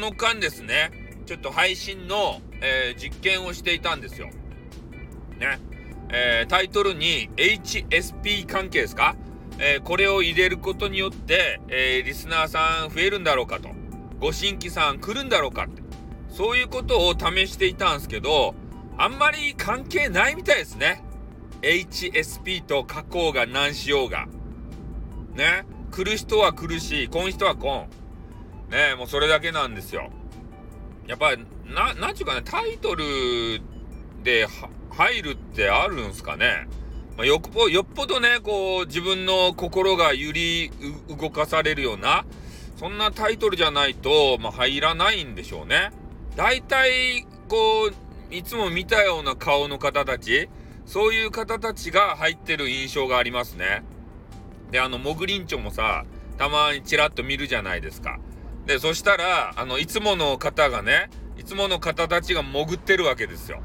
の間ですね、ちょっと配信の、えー、実験をしていたんですよ。ね。えー、タイトルに HSP 関係ですか、えー、これを入れることによって、えリスナーさん増えるんだろうかと。ご新規さん来るんだろうかって。そういうことを試していたんですけど、あんまり関係ないみたいですね。HSP と加工が何しようが。ね。来る人は来るし、来ん人は来ん。ねもうそれだけなんですよ。やっぱり、な、なんちゅうかね、タイトルで入るってあるんすかね。まあ、よっぽよっぽどね、こう、自分の心が揺り動かされるような、そんなタイトルじゃないと、まあ、入らないんでしょうね。大体、こう、いつも見たような顔の方たち、そういう方たちが入ってる印象がありますね。で、あの、モグリンチョもさ、たまにチラッと見るじゃないですか。で、そしたら、あの、いつもの方がね、いつもの方たちが潜ってるわけですよ。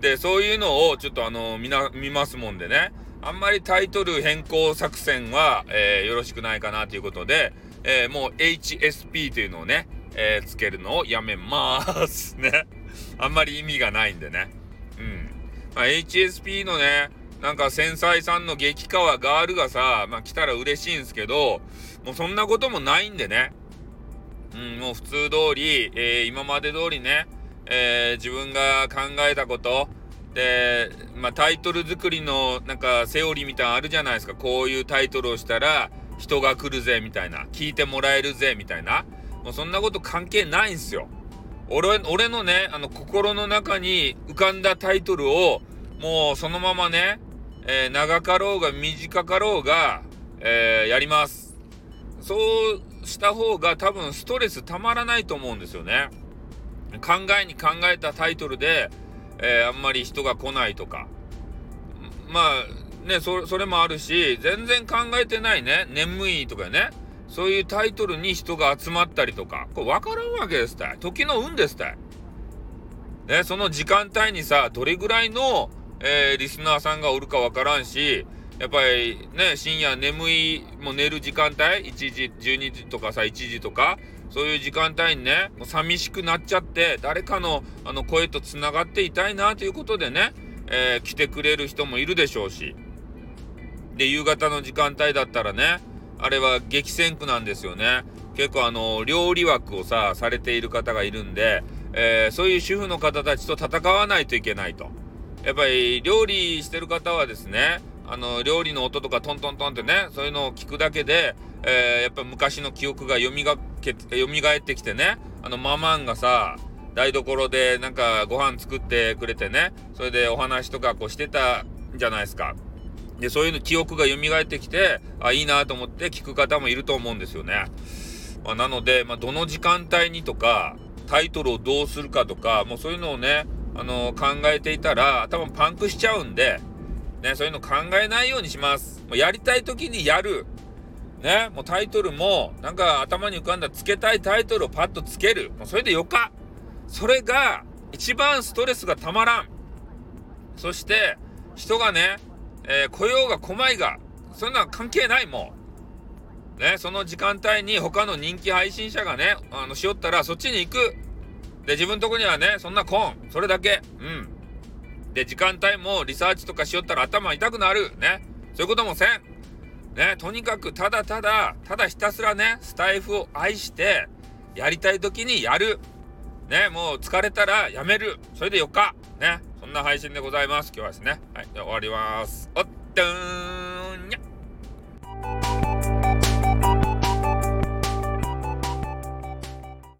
で、そういうのをちょっとあの、みな、見ますもんでね、あんまりタイトル変更作戦は、えー、よろしくないかなということで、えー、もう HSP というのをね、えー、つけるのをやめまーすね。あんまり意味がないんでね。うん。まあ、HSP のね、なんか繊細さんの激川ガールがさ、まあ来たら嬉しいんですけど、もうそんなこともないんでね。うん、もう普通通り、えー、今まで通りね、えー、自分が考えたこと、で、まあタイトル作りのなんかセオリーみたいなのあるじゃないですか。こういうタイトルをしたら人が来るぜみたいな。聞いてもらえるぜみたいな。もうそんなこと関係ないんすよ。俺、俺のね、あの心の中に浮かんだタイトルをもうそのままね、えー、長かろうが短かろうが、えー、やります。そうした方が多分ストレスたまらないと思うんですよね。考えに考えたタイトルで、えー、あんまり人が来ないとか。まあ、ね、そそれもあるし、全然考えてないね、眠いとかね、そういうタイトルに人が集まったりとか、これ分からんわけですたい。時の運ですたい。ね、その時間帯にさ、どれぐらいのえー、リスナーさんがおるかわからんし、やっぱりね、深夜眠い、もう寝る時間帯、1時、12時とかさ、1時とか、そういう時間帯にね、もう寂しくなっちゃって、誰かのあの声と繋がっていたいなということでね、えー、来てくれる人もいるでしょうし。で、夕方の時間帯だったらね、あれは激戦区なんですよね。結構あの、料理枠をさ、されている方がいるんで、えー、そういう主婦の方たちと戦わないといけないと。やっぱり料理してる方はですね、あの、料理の音とかトントントンってね、そういうのを聞くだけで、えー、やっぱ昔の記憶が蘇け、蘇ってきてね、あの、ママンがさ、台所でなんかご飯作ってくれてね、それでお話とかこうしてたじゃないですか。で、そういうの記憶が蘇ってきて、あ、いいなと思って聞く方もいると思うんですよね。まあ、なので、まあ、どの時間帯にとか、タイトルをどうするかとか、もうそういうのをね、あの考えていたら頭パンクしちゃうんで、ね、そういうの考えないようにします。もうやりたい時にやる。ね、もうタイトルも、なんか頭に浮かんだつけたいタイトルをパッとつける。もうそれでよか。それが一番ストレスがたまらん。そして、人がね、えー、来ようが来まいが、そんなん関係ないもん。ね、その時間帯に他の人気配信者がね、あの、しよったらそっちに行く。で、自分とこにはね、そんなコン、それだけ。うん。で、時間帯もリサーチとかしよったら頭痛くなる。ね。そういうこともせん。ね、とにかくただただ、ただひたすらね、スタイフを愛して、やりたい時にやる。ね、もう疲れたらやめる。それで4日。ね。そんな配信でございます。今日はですね。はい、じゃ終わります。おっとーんにゃ。